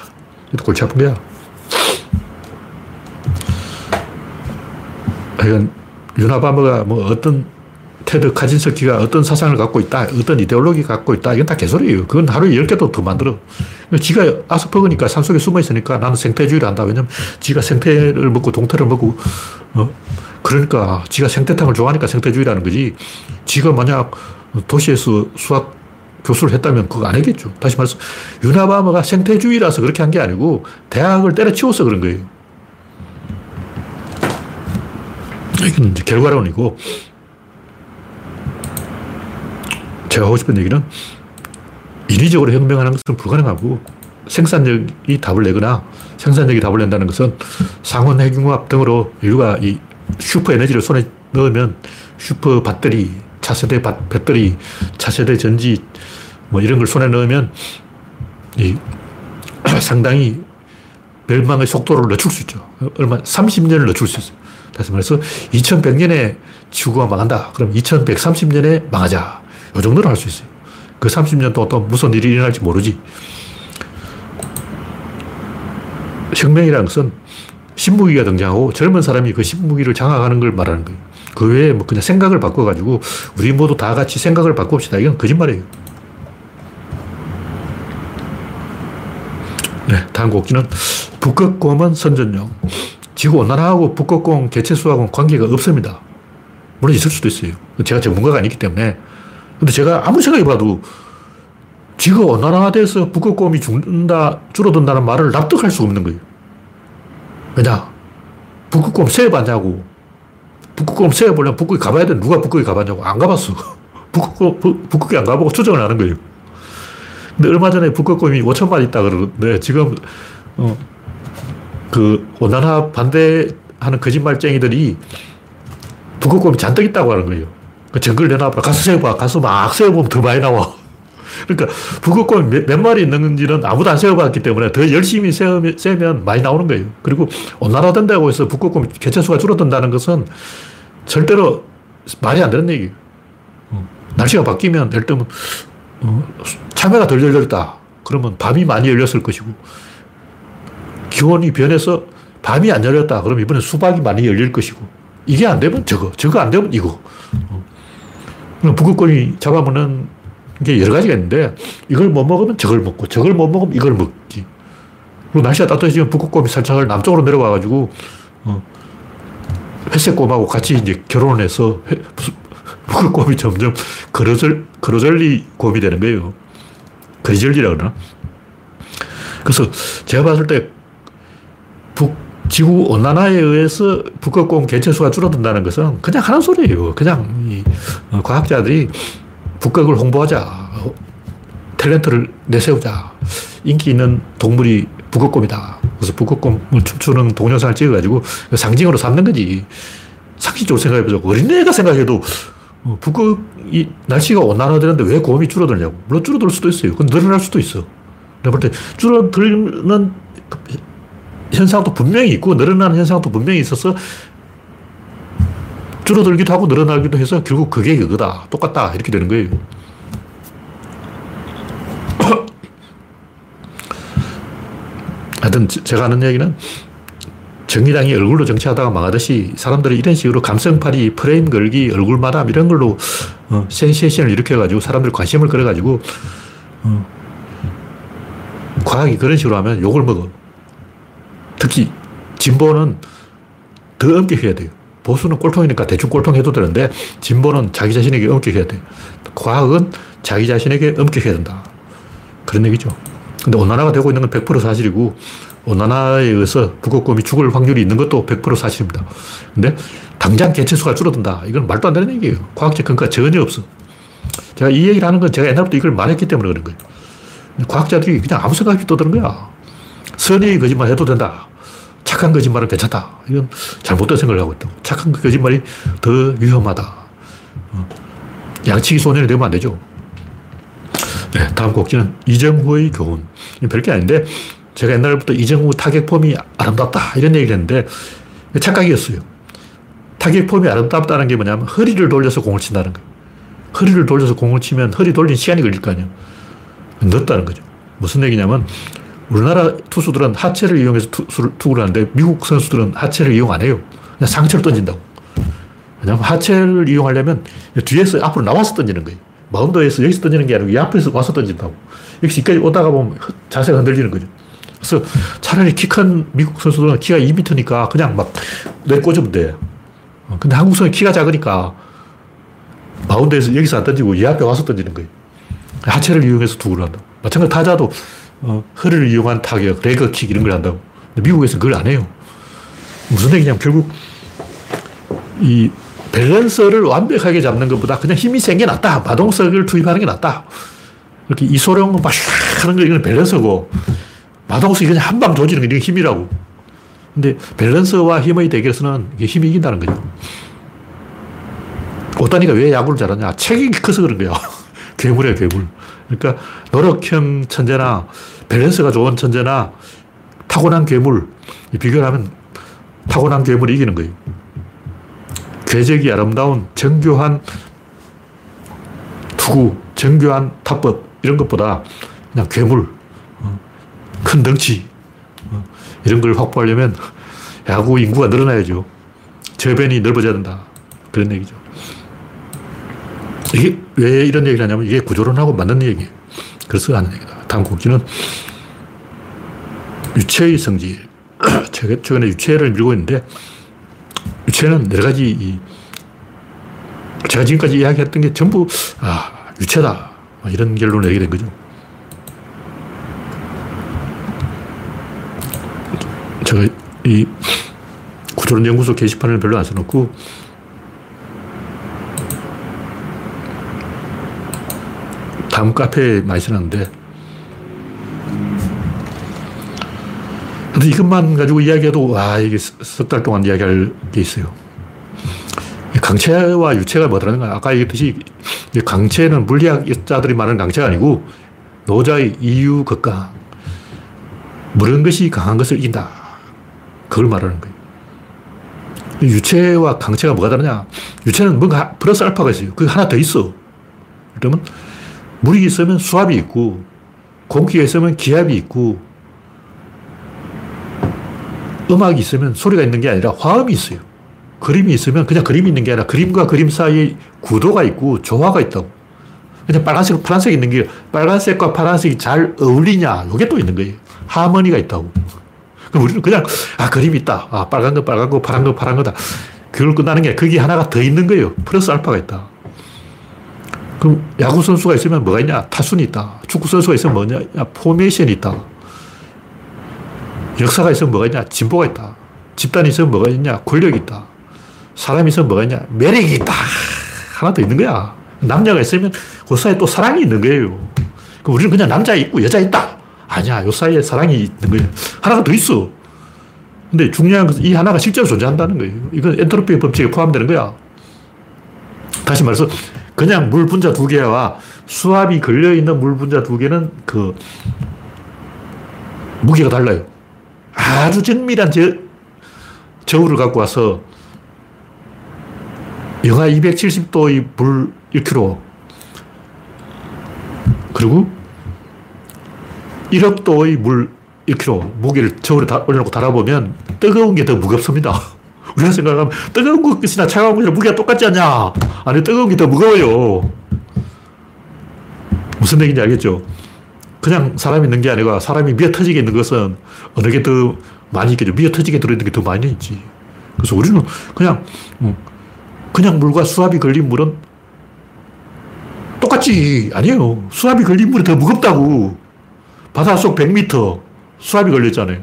이것도 골치 아픈 거야. 하여간 유나바머가 뭐 어떤 테드 카진스키가 어떤 사상을 갖고 있다, 어떤 이데올로기 갖고 있다, 이건 다 개소리예요. 그건 하루에 10개도 더 만들어. 지가 아스퍼그니까 산속에 숨어 있으니까 나는 생태주의를 한다. 왜냐면 지가 생태를 먹고 동태를 먹고, 어? 그러니까 지가 생태탕을 좋아하니까 생태주의라는 거지. 지가 만약 도시에서 수학 교수를 했다면 그거 안 하겠죠. 다시 말해서 유나바마가 생태주의라서 그렇게 한 게 아니고 대학을 때려치워서 그런 거예요. 이건 이제 결과론이고 제가 하고 싶은 얘기는 인위적으로 혁명하는 것은 불가능하고 생산력이 답을 내거나 생산력이 답을 낸다는 것은 상온 핵융합 등으로 인류가 이 슈퍼 에너지를 손에 넣으면 슈퍼 배터리, 차세대 배터리, 차세대 전지 뭐 이런 걸 손에 넣으면 이 상당히 멸망의 속도를 늦출 수 있죠. 얼마 30년을 늦출 수 있어요. 다시 말해서 2100년에 지구가 망한다. 그럼 2130년에 망하자. 이 정도로 할수 있어요. 그 30년 동안 또 무슨 일이 일어날지 모르지. 혁명이라는 것은 신무기가 등장하고 젊은 사람이 그 신무기를 장악하는 걸 말하는 거예요. 그 외에 뭐 그냥 생각을 바꿔가지고 우리 모두 다 같이 생각을 바꿉시다. 이건 거짓말이에요. 네, 다음 곡지는 북극곰은 선전용. 지구 온난화하고 북극곰 개체수하고는 관계가 없습니다. 물론 있을 수도 있어요. 제가 전문가가 아니기 때문에 근데 제가 아무 생각해봐도 지구 온난화돼서 북극곰이 죽는다, 줄어든다는 말을 납득할 수 없는 거예요. 왜냐? 북극곰 세어봤냐고. 북극곰 세어보려면 북극에 가봐야 돼. 누가 북극에 가봤냐고. 안 가봤어. 북극, 북극에 안 가보고 추정을 하는 거예요. 근데 얼마 전에 북극곰이 5천 마리 있다 그러는데 지금, 어, 그 온난화 반대하는 거짓말쟁이들이 북극곰이 잔뜩 있다고 하는 거예요. 그 정글 내놔봐. 가서 세어봐. 가서 막 세어보면 더 많이 나와. 그러니까 북극곰이 몇, 몇, 마리 있는지는 아무도 안 세어봤기 때문에 더 열심히 세우면, 세면 많이 나오는 거예요. 그리고 온난화 된다고 해서 북극곰 개체수가 줄어든다는 것은 절대로 말이 안 되는 얘기예요. 날씨가 바뀌면 예를 들면 어, 참외가 덜 열렸다. 그러면 밤이 많이 열렸을 것이고 기온이 변해서 밤이 안 열렸다. 그럼 이번에 수박이 많이 열릴 것이고 이게 안 되면 저거, 저거 안 되면 이거. 어. 북극곰이 잡아먹는 게 여러 가지가 있는데 이걸 못 먹으면 저걸 먹고 저걸 못 먹으면 이걸 먹지. 그리고 날씨가 따뜻해지면 북극곰이 살짝 남쪽으로 내려와가지고 어, 회색곰하고 같이 이제 결혼을 해서 회, 북극곰이 점점 그러절, 그러절리 곰이 되는 거예요. 그리절리라 그러나? 그래서 제가 봤을 때 북, 지구 온난화에 의해서 북극곰 개체수가 줄어든다는 것은 그냥 하는 소리예요. 그냥 이 어, 과학자들이 북극을 홍보하자. 탤런트를 내세우자. 인기 있는 동물이 북극곰이다. 그래서 북극곰을 춤추는 동영상을 찍어가지고 상징으로 삼는 거지. 상식적으로 생각해보자. 어린애가 생각해도 어, 북극이 날씨가 온난화되는데 왜 곰이 줄어들냐고. 물론 줄어들 수도 있어요. 그건 늘어날 수도 있어. 내가 볼 때 줄어들는 현상도 분명히 있고 늘어나는 현상도 분명히 있어서 줄어들기도 하고 늘어나기도 해서 결국 그게 그거다. 똑같다. 이렇게 되는 거예요. 하여튼 제가 하는 얘기는 정의당이 얼굴로 정치하다가 망하듯이 사람들이 이런 식으로 감성팔이, 프레임 걸기, 얼굴 마담 이런 걸로 어, 센세이션을 일으켜가지고 사람들 관심을 끌어가지고 어, 과학이 그런 식으로 하면 욕을 먹어. 특히 진보는 더 엄격해야 돼요. 보수는 꼴통이니까 대충 꼴통해도 되는데 진보는 자기 자신에게 엄격해야 돼요. 과학은 자기 자신에게 엄격해야 된다. 그런 얘기죠. 근데 온난화가 되고 있는 건 100% 사실이고 온난화에 의해서 북극곰이 죽을 확률이 있는 것도 100% 사실입니다. 근데 당장 개체수가 줄어든다. 이건 말도 안 되는 얘기예요. 과학적 근거가 전혀 없어. 제가 이 얘기를 하는 건 제가 옛날부터 이걸 말했기 때문에 그런 거예요. 과학자들이 그냥 아무 생각 없이 떠드는 거야. 선의 거짓말 해도 된다. 착한 거짓말은 괜찮다. 이건 잘못된 생각을 하고 있다. 착한 거짓말이 더 위험하다. 어. 양치기 소년이 되면 안 되죠. 네, 다음 곡지는 이정후의 교훈. 별게 아닌데, 제가 옛날부터 이정후 타격폼이 아름답다. 이런 얘기를 했는데, 착각이었어요. 타격폼이 아름답다는 게 뭐냐면, 허리를 돌려서 공을 친다는 거예요. 허리를 돌려서 공을 치면 허리 돌린 시간이 걸릴 거 아니에요. 늦다는 거죠. 무슨 얘기냐면, 우리나라 투수들은 하체를 이용해서 투수를, 투구를 하는데, 미국 선수들은 하체를 이용 안 해요. 그냥 상체로 던진다고. 왜냐면 하체를 이용하려면 뒤에서 앞으로 나와서 던지는 거예요. 마운드에서 여기서 던지는 게 아니고 이 앞에서 와서 던진다고. 여기까지 오다가 보면 자세가 흔들리는 거죠. 그래서 차라리 키 큰 미국 선수들은 키가 2m니까 그냥 막 내꽂으면 돼. 어, 근데 한국 선수 키가 작으니까 마운드에서 여기서 안 던지고 이 앞에 와서 던지는 거예요. 하체를 이용해서 투구를 한다. 마찬가지로 타자도 어, 허리를 이용한 타격, leg kick 이런 걸 한다고. 근데 미국에서 그걸 안 해요. 무슨 얘기냐면 결국 이 밸런스를 완벽하게 잡는 것보다 그냥 힘이 센 게 낫다. 마동석을 투입하는 게 낫다. 이렇게 이소룡 막 하는 거 이건 밸런스고 마동석이 그냥 한 방 조지는 게 힘이라고. 근데 밸런스와 힘의 대결에서는 이게 힘이 이긴다는 거죠. 오타니가 왜 야구를 잘하냐? 체급이 커서 그런 거야. 괴물이야, 괴물. 그러니까 노력형 천재나 밸런스가 좋은 천재나 타고난 괴물, 비교를 하면 타고난 괴물이 이기는 거예요. 궤적이 아름다운 정교한 투구, 정교한 타법 이런 것보다 그냥 괴물, 어, 큰 덩치 어, 이런 걸 확보하려면 야구 인구가 늘어나야죠. 저변이 넓어져야 된다. 그런 얘기죠. 이게 왜 이런 얘기를 하냐면 이게 구조론하고 맞는 얘기예요. 그래서 하는 얘기다. 다음 곡지는 유체의 성질. 최근에 유체를 밀고 있는데 유체는 여러 가지 이 제가 지금까지 이야기했던 게 전부 아, 유체다. 뭐 이런 결론을 내게 된 거죠. 제가 이 구조론 연구소 게시판을 별로 안 써놓고 다음 카페에 많이 써놨는데 근데 이것만 가지고 이야기해도 와 이게 석 달 동안 이야기할 게 있어요. 강체와 유체가 뭐라는 거야? 아까 얘기했듯이 강체는 물리학자들이 말하는 강체가 아니고 노자의 이유 극강. 무른 것이 강한 것을 이긴다. 그걸 말하는 거예요. 유체와 강체가 뭐가 다르냐? 유체는 뭔가 플러스 알파가 있어요. 그 하나 더 있어. 그러면 물이 있으면 수압이 있고, 공기가 있으면 기압이 있고, 음악이 있으면 소리가 있는 게 아니라 화음이 있어요. 그림이 있으면 그냥 그림이 있는 게 아니라 그림과 그림 사이에 구도가 있고 조화가 있다고. 그냥 빨간색, 파란색이 있는 게 빨간색과 파란색이 잘 어울리냐. 이게 또 있는 거예요. 하모니가 있다고. 그럼 우리는 그냥, 아, 그림이 있다. 아, 빨간 거, 빨간 거, 파란 거, 파란 거다. 그걸 끝나는 게 거기 하나가 더 있는 거예요. 플러스 알파가 있다. 그럼 야구 선수가 있으면 뭐가 있냐? 타순이 있다. 축구 선수가 있으면 뭐냐? 포메이션이 있다. 역사가 있으면 뭐가 있냐? 진보가 있다. 집단이 있으면 뭐가 있냐? 권력이 있다. 사람이 있으면 뭐가 있냐? 매력이 있다. 하나 더 있는 거야. 남자가 있으면 그 사이에 또 사랑이 있는 거예요. 그럼 우리는 그냥 남자 있고 여자 있다. 아니야. 요 사이에 사랑이 있는 거예요. 하나가 더 있어. 근데 중요한 것은 이 하나가 실제로 존재한다는 거예요. 이건 엔트로피 법칙에 포함되는 거야. 다시 말해서 그냥 물 분자 두 개와 수압이 걸려있는 물 분자 두 개는 그 무게가 달라요. 아주 정밀한 저, 저울을 갖고 와서 영하 270도의 물 1kg 그리고 1억 도의 물 1kg 무게를 저울에 다 올려놓고 달아보면 뜨거운 게 더 무겁습니다. 우리가 생각하면 뜨거운 것이나 차가운 것이나 무게가 똑같지 않냐? 아니, 뜨거운 게 더 무거워요. 무슨 얘기인지 알겠죠? 그냥 사람이 있는 게 아니라 사람이 미어 터지게 있는 것은 어느 게 더 많이 있겠죠. 미어 터지게 들어있는 게 더 많이 있지. 그래서 우리는 그냥, 음, 그냥 물과 수압이 걸린 물은 똑같지. 아니에요. 수압이 걸린 물이 더 무겁다고. 바닷속 100m 수압이 걸렸잖아요.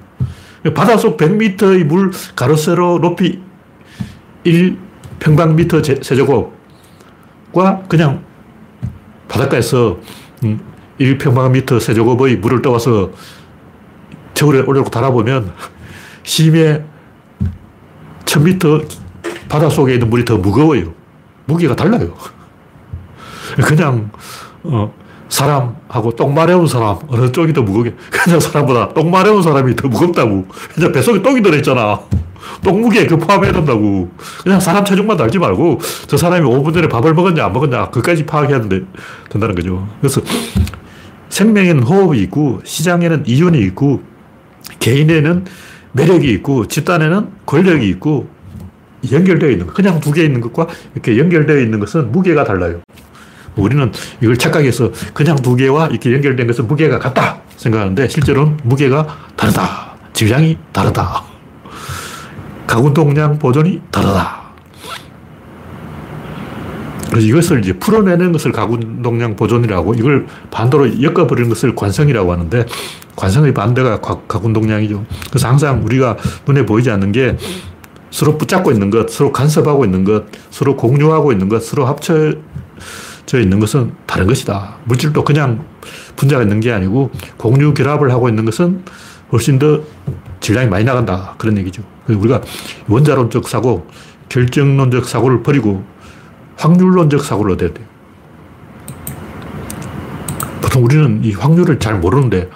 바닷속 100m의 물 가로세로 높이 1평방미터 세제곱과 그냥 바닷가에서 1평방미터 음, 세제곱의 물을 떠와서 저울에 올려놓고 달아보면 심해 1000m 바닷속에 있는 물이 더 무거워요. 무게가 달라요. 그냥 어, 사람하고 똥 마려운 사람 어느 쪽이 더 무겁게? 그냥 사람보다 똥 마려운 사람이 더 무겁다고. 그냥 뱃속에 똥이 들어있잖아. 똥무게 그 포함해야 된다고. 그냥 사람 체중만 달지 말고 저 사람이 5분 전에 밥을 먹었냐 안 먹었냐 그까지 파악해야 된다는 거죠. 그래서 생명에는 호흡이 있고 시장에는 이윤이 있고 개인에는 매력이 있고 집단에는 권력이 있고 연결되어 있는 것 그냥 두 개 있는 것과 이렇게 연결되어 있는 것은 무게가 달라요 우리는 이걸 착각해서 그냥 두 개와 이렇게 연결된 것은 무게가 같다 생각하는데 실제로는 무게가 다르다. 질량이 다르다. 가운동량 보존이 다르다. 그래서 이것을 이제 풀어내는 것을 가군동량 보존이라고 이걸 반대로 엮어버리는 것을 관성이라고 하는데 관성의 반대가 가군동량이죠. 그래서 항상 우리가 눈에 보이지 않는 게 서로 붙잡고 있는 것, 서로 간섭하고 있는 것, 서로 공유하고 있는 것, 서로 합쳐 져 있는 것은 다른 것이다. 물질도 그냥 분자가 있는 게 아니고 공유 결합을 하고 있는 것은 훨씬 더 질량이 많이 나간다. 그런 얘기죠. 우리가 원자론적 사고, 결정론적 사고를 버리고 확률론적 사고를 얻어야 돼요. 보통 우리는 이 확률을 잘 모르는데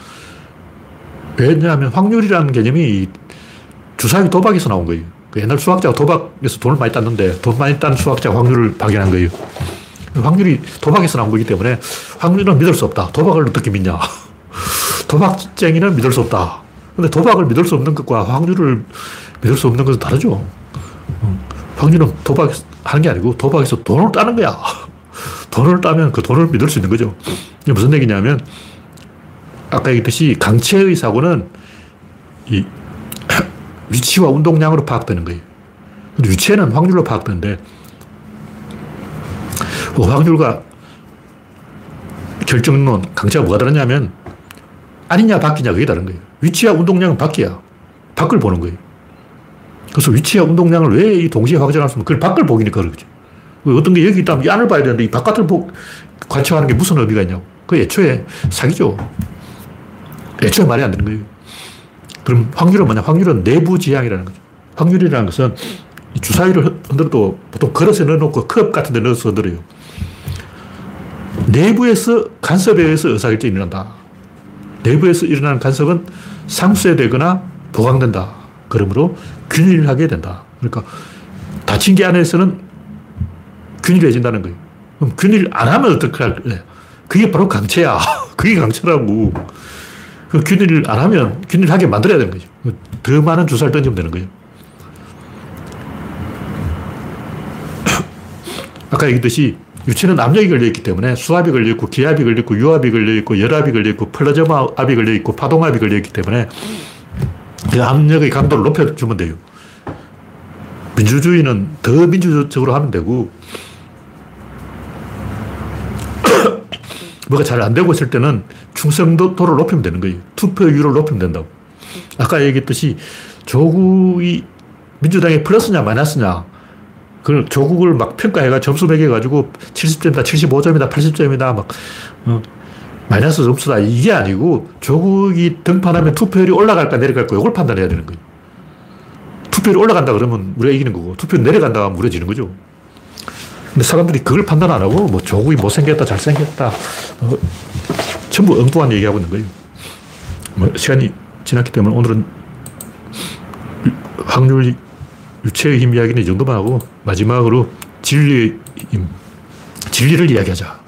왜냐하면 확률이라는 개념이 주사위 도박에서 나온 거예요. 그 옛날 수학자가 도박에서 돈을 많이 땄는데 돈 많이 딴 수학자가 확률을 발견한 거예요. 확률이 도박에서 나온 거기 때문에 확률은 믿을 수 없다. 도박을 어떻게 믿냐. 도박쟁이는 믿을 수 없다. 근데 도박을 믿을 수 없는 것과 확률을 믿을 수 없는 것은 다르죠. 음, 확률은 도박 하는 게 아니고 도박에서 돈을 따는 거야. 돈을 따면 그 돈을 믿을 수 있는 거죠. 이게 무슨 얘기냐면 아까 얘기했듯이 강체의 사고는 이 위치와 운동량으로 파악되는 거예요. 위치는 확률로 파악되는데 그 확률과 결정론, 강체가 뭐가 다르냐면 아니냐 바뀌냐 그게 다른 거예요. 위치와 운동량은 바뀌야. 밖을 보는 거예요. 그래서 위치와 운동량을 왜 동시에 확정할 수 없는 그걸 밖을 보기니까 그러죠. 어떤 게 여기 있다면 이 안을 봐야 되는데 이 바깥을 보, 관찰하는 게 무슨 의미가 있냐고. 그 애초에 사기죠. 애초에 말이 안 되는 거예요. 그럼 확률은 뭐냐? 확률은 내부 지향이라는 거죠. 확률이라는 것은 주사위를 흔들어도 보통 그릇에 넣어놓고 컵 같은 데 넣어서 흔들어요. 내부에서 간섭에 의해서 의사결정이 일어난다. 내부에서 일어나는 간섭은 상쇄되거나 보강된다. 그러므로 균일하게 된다. 그러니까 다친 게 안에서는 균일해진다는 거예요. 그럼 균일 안 하면 어떡할래? 그게 바로 강체야. 그게 강체라고. 그 균일을 안 하면 균일 하게 만들어야 되는 거죠. 더 많은 주사를 던지면 되는 거예요. 아까 얘기했듯이 유체는 압력이 걸려있기 때문에 수압이 걸려있고 기압이 걸려있고 유압이 걸려있고 열압이 걸려있고 플라즈마 압이 걸려있고 파동압이 걸려있기 때문에 그 압력의 강도를 높여주면 돼요. 민주주의는 더 민주적으로 하면 되고 뭐가 잘 안 되고 있을 때는 충성도를 높이면 되는 거예요. 투표율을 높이면 된다고. 아까 얘기했듯이 조국이 민주당이 플러스냐 마이너스냐 그걸 조국을 막 평가해가 점수 매겨가지고 70점이다, 75점이다, 80점이다, 막, 어, 마이너스 점수다. 이게 아니고 조국이 등판하면 투표율이 올라갈까 내려갈까 이걸 판단해야 되는 거예요. 투표율이 올라간다 그러면 우리가 이기는 거고 투표율이 내려간다 하면 우리가 지는 거죠. 근데 사람들이 그걸 판단 안 하고 뭐 조국이 못생겼다, 잘생겼다, 어, 전부 엉뚱한 얘기하고 있는 거예요. 뭐 시간이 지났기 때문에 오늘은 확률 유체의 힘 이야기는 이 정도만 하고 마지막으로 진리의 힘, 진리를 이야기하자.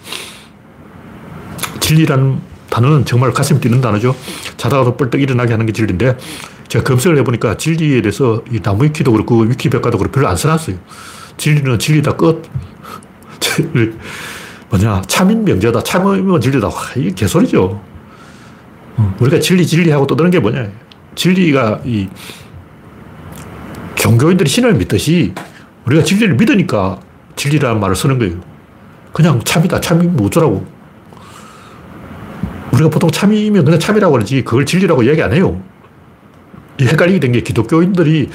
진리라는 단어는 정말 가슴 뛰는 단어죠. 자다가도 뻘떡 일어나게 하는 게 진리인데 제가 검색을 해보니까 진리에 대해서 이 나무위키도 그렇고 위키백과도 그렇고 별로 안 써놨어요. 진리는 진리다 끝. 뭐냐 참인 명제다. 참이면 진리다. 와, 이게 개소리죠. 어, 우리가 진리 진리하고 떠드는 게 뭐냐. 진리가 이 종교인들이 신을 믿듯이 우리가 진리를 믿으니까 진리라는 말을 쓰는 거예요. 그냥 참이다. 참이면 어쩌라고. 우리가 보통 참이면 그냥 참이라고 그러지 그걸 진리라고 이야기 안 해요. 헷갈리게 된 게 기독교인들이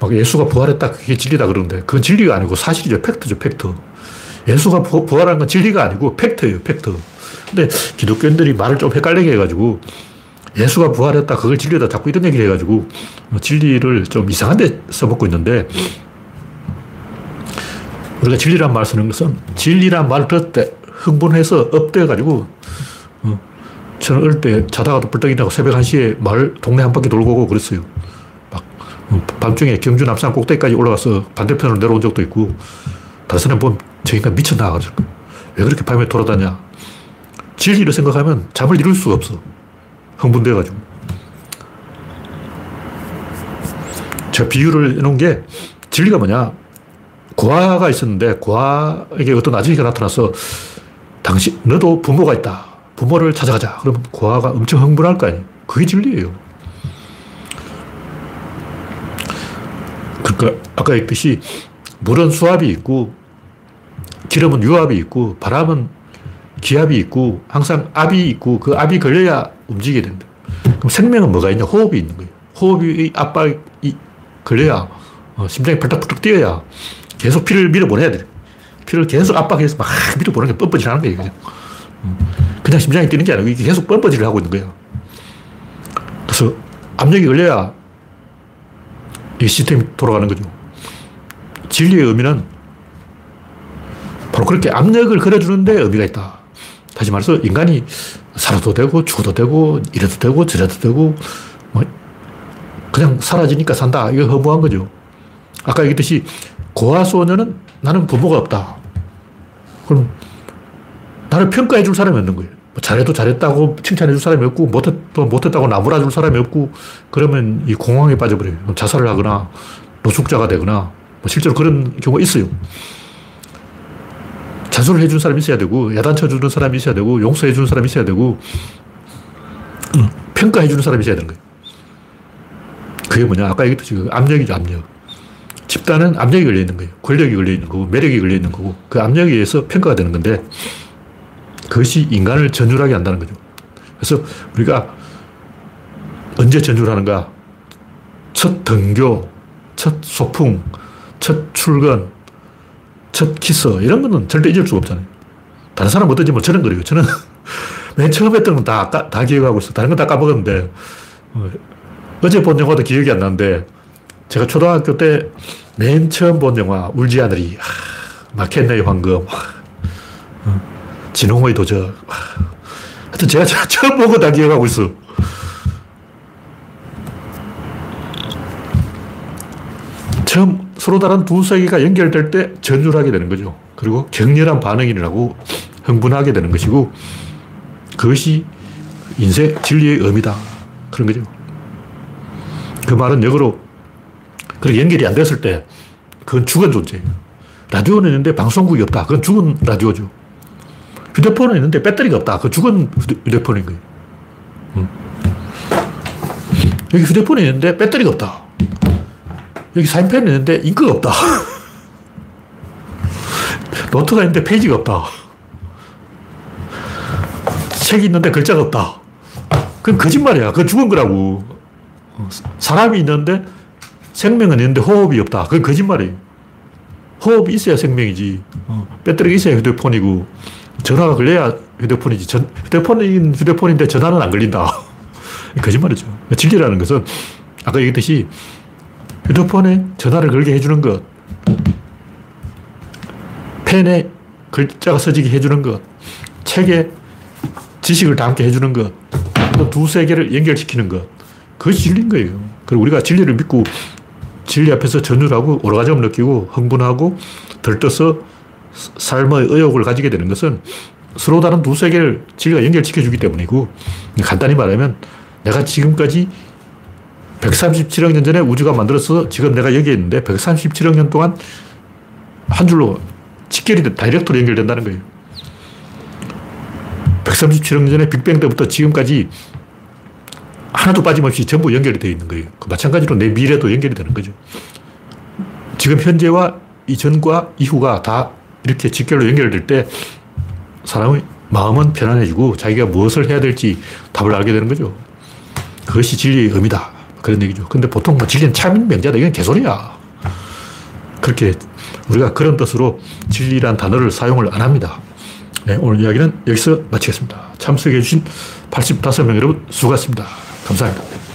막 예수가 부활했다. 그게 진리다 그러는데 그건 진리가 아니고 사실이죠. 팩트죠. 팩트. 예수가 부활한 건 진리가 아니고 팩트예요. 팩트. 근데 기독교인들이 말을 좀 헷갈리게 해가지고 예수가 부활했다. 그걸 진리다. 자꾸 이런 얘기를 해가지고 진리를 좀 이상한 데 써먹고 있는데 우리가 진리란 말 쓰는 것은 진리란 말을 들을 때 흥분해서 up돼가지고 어, 저는 어릴 때 자다가도 벌떡 일어나고 새벽 1시에 마을 동네 한 바퀴 돌고 오고 그랬어요. 막 어, 밤중에 경주 남산 꼭대기까지 올라가서 반대편으로 내려온 적도 있고 다른 사람 보면 저 인간 미쳤나 가지고 왜 그렇게 밤에 돌아다냐 진리를 생각하면 잠을 이룰 수가 없어. 흥분돼가지고. 제가 비유를 해놓은 게 진리가 뭐냐. 고아가 있었는데 고아에게 어떤 아저씨가 나타나서 당신, 너도 부모가 있다. 부모를 찾아가자. 그러면 고아가 엄청 흥분할 거 아니에요. 그게 진리예요. 그러니까 아까 얘기했듯이 물은 수압이 있고 기름은 유압이 있고 바람은 기압이 있고 항상 압이 있고 그 압이 걸려야 움직이게 된다. 그럼 생명은 뭐가 있냐? 호흡이 있는 거예요. 호흡이 압박이 걸려야 어, 심장이 펄떡펄떡 뛰어야 계속 피를 밀어보내야 돼. 피를 계속 압박해서 막 밀어보는 게 뻔뻔질 하는 거예요. 그냥. 음. 그냥 심장이 뛰는 게 아니고 이게 계속 뻔뻔질을 하고 있는 거예요. 그래서 압력이 걸려야 이 시스템이 돌아가는 거죠. 진리의 의미는 바로 그렇게 압력을 걸어주는데 의미가 있다. 다시 말해서 인간이 살아도 되고 죽어도 되고 이래도 되고 저래도 되고 뭐 그냥 사라지니까 산다. 이거 허무한 거죠. 아까 얘기했듯이 고아소년은 나는 부모가 없다. 그럼 나를 평가해 줄 사람이 없는 거예요. 뭐 잘해도 잘했다고 칭찬해 줄 사람이 없고 못해도 못했다고 나무라 줄 사람이 없고 그러면 이 공황에 빠져버려요. 자살을 하거나 노숙자가 되거나 뭐 실제로 그런 경우가 있어요. 자수를 해준 사람이 있어야 되고, 야단쳐주는 사람이 있어야 되고, 용서해주는 사람이 있어야 되고, 평가해주는 사람이 있어야 되는 거예요. 그게 뭐냐. 아까 얘기했듯이 그 압력이죠, 압력. 집단은 압력이 걸려있는 거예요. 권력이 걸려있는 거고, 매력이 걸려있는 거고, 그 압력에 의해서 평가가 되는 건데, 그것이 인간을 전율하게 한다는 거죠. 그래서 우리가 언제 전율하는가? 첫 등교, 첫 소풍, 첫 출근, 첫 키스 이런 거는 절대 잊을 수가 없잖아요. 다른 사람 어떤지 뭐 저런 거래요. 저는 맨 처음 했던 건 다, 다 기억하고 있어. 다른 건 다 까먹었는데 어, 어제 본 영화도 기억이 안 나는데 제가 초등학교 때 맨 처음 본 영화 울지 않으리 마켓네의 황금 어, 진홍의 도적 하여튼 제가 처음 본거다 기억하고 있어. 처음 서로 다른 두 세계가 연결될 때 전율하게 되는 거죠. 그리고 격렬한 반응이라고 흥분하게 되는 것이고 그것이 인생 진리의 의미다. 그런 거죠. 그 말은 역으로 그렇게 연결이 안 됐을 때 그건 죽은 존재예요. 라디오는 있는데 방송국이 없다. 그건 죽은 라디오죠. 휴대폰은 있는데 배터리가 없다. 그건 죽은 휴대폰인 거예요. 음. 여기 휴대폰이 있는데 배터리가 없다. 여기 사인펜이 있는데 잉크가 없다. 노트가 있는데 페이지가 없다. 책이 있는데 글자가 없다. 그건 거짓말이야. 그건 죽은 거라고. 사람이 있는데 생명은 있는데 호흡이 없다. 그건 거짓말이에요. 호흡이 있어야 생명이지. 어, 배터리가 있어야 휴대폰이고, 전화가 걸려야 휴대폰이지. 전, 휴대폰인 휴대폰인데 전화는 안 걸린다. 거짓말이죠. 진리라는 것은 아까 얘기했듯이 휴대폰에 전화를 걸게 해주는 것, 펜에 글자가 써지게 해주는 것, 책에 지식을 담게 해주는 것, 두세 개를 연결시키는 것, 그것이 진리인 거예요. 그리고 우리가 진리를 믿고 진리 앞에서 전율하고 오라가즘을 느끼고 흥분하고 들떠서 삶의 의욕을 가지게 되는 것은 서로 다른 두세 개를 진리가 연결시켜 주기 때문이고 간단히 말하면 내가 지금까지 137억 년 전에 우주가 만들어서 지금 내가 여기 있는데 137억 년 동안 한 줄로 직결이 다이렉트로 연결된다는 거예요. 137억 년 전에 빅뱅 때부터 지금까지 하나도 빠짐없이 전부 연결이 되어 있는 거예요. 그 마찬가지로 내 미래도 연결이 되는 거죠. 지금 현재와 이전과 이후가 다 이렇게 직결로 연결될 때 사람의 마음은 편안해지고 자기가 무엇을 해야 될지 답을 알게 되는 거죠. 그것이 진리의 의미다. 그런 얘기죠. 근데 보통 뭐 진리는 참인 명자다. 이건 개소리야. 그렇게 우리가 그런 뜻으로 진리란 단어를 사용을 안 합니다. 네, 오늘 이야기는 여기서 마치겠습니다. 참석해주신 85명 여러분 수고하셨습니다. 감사합니다.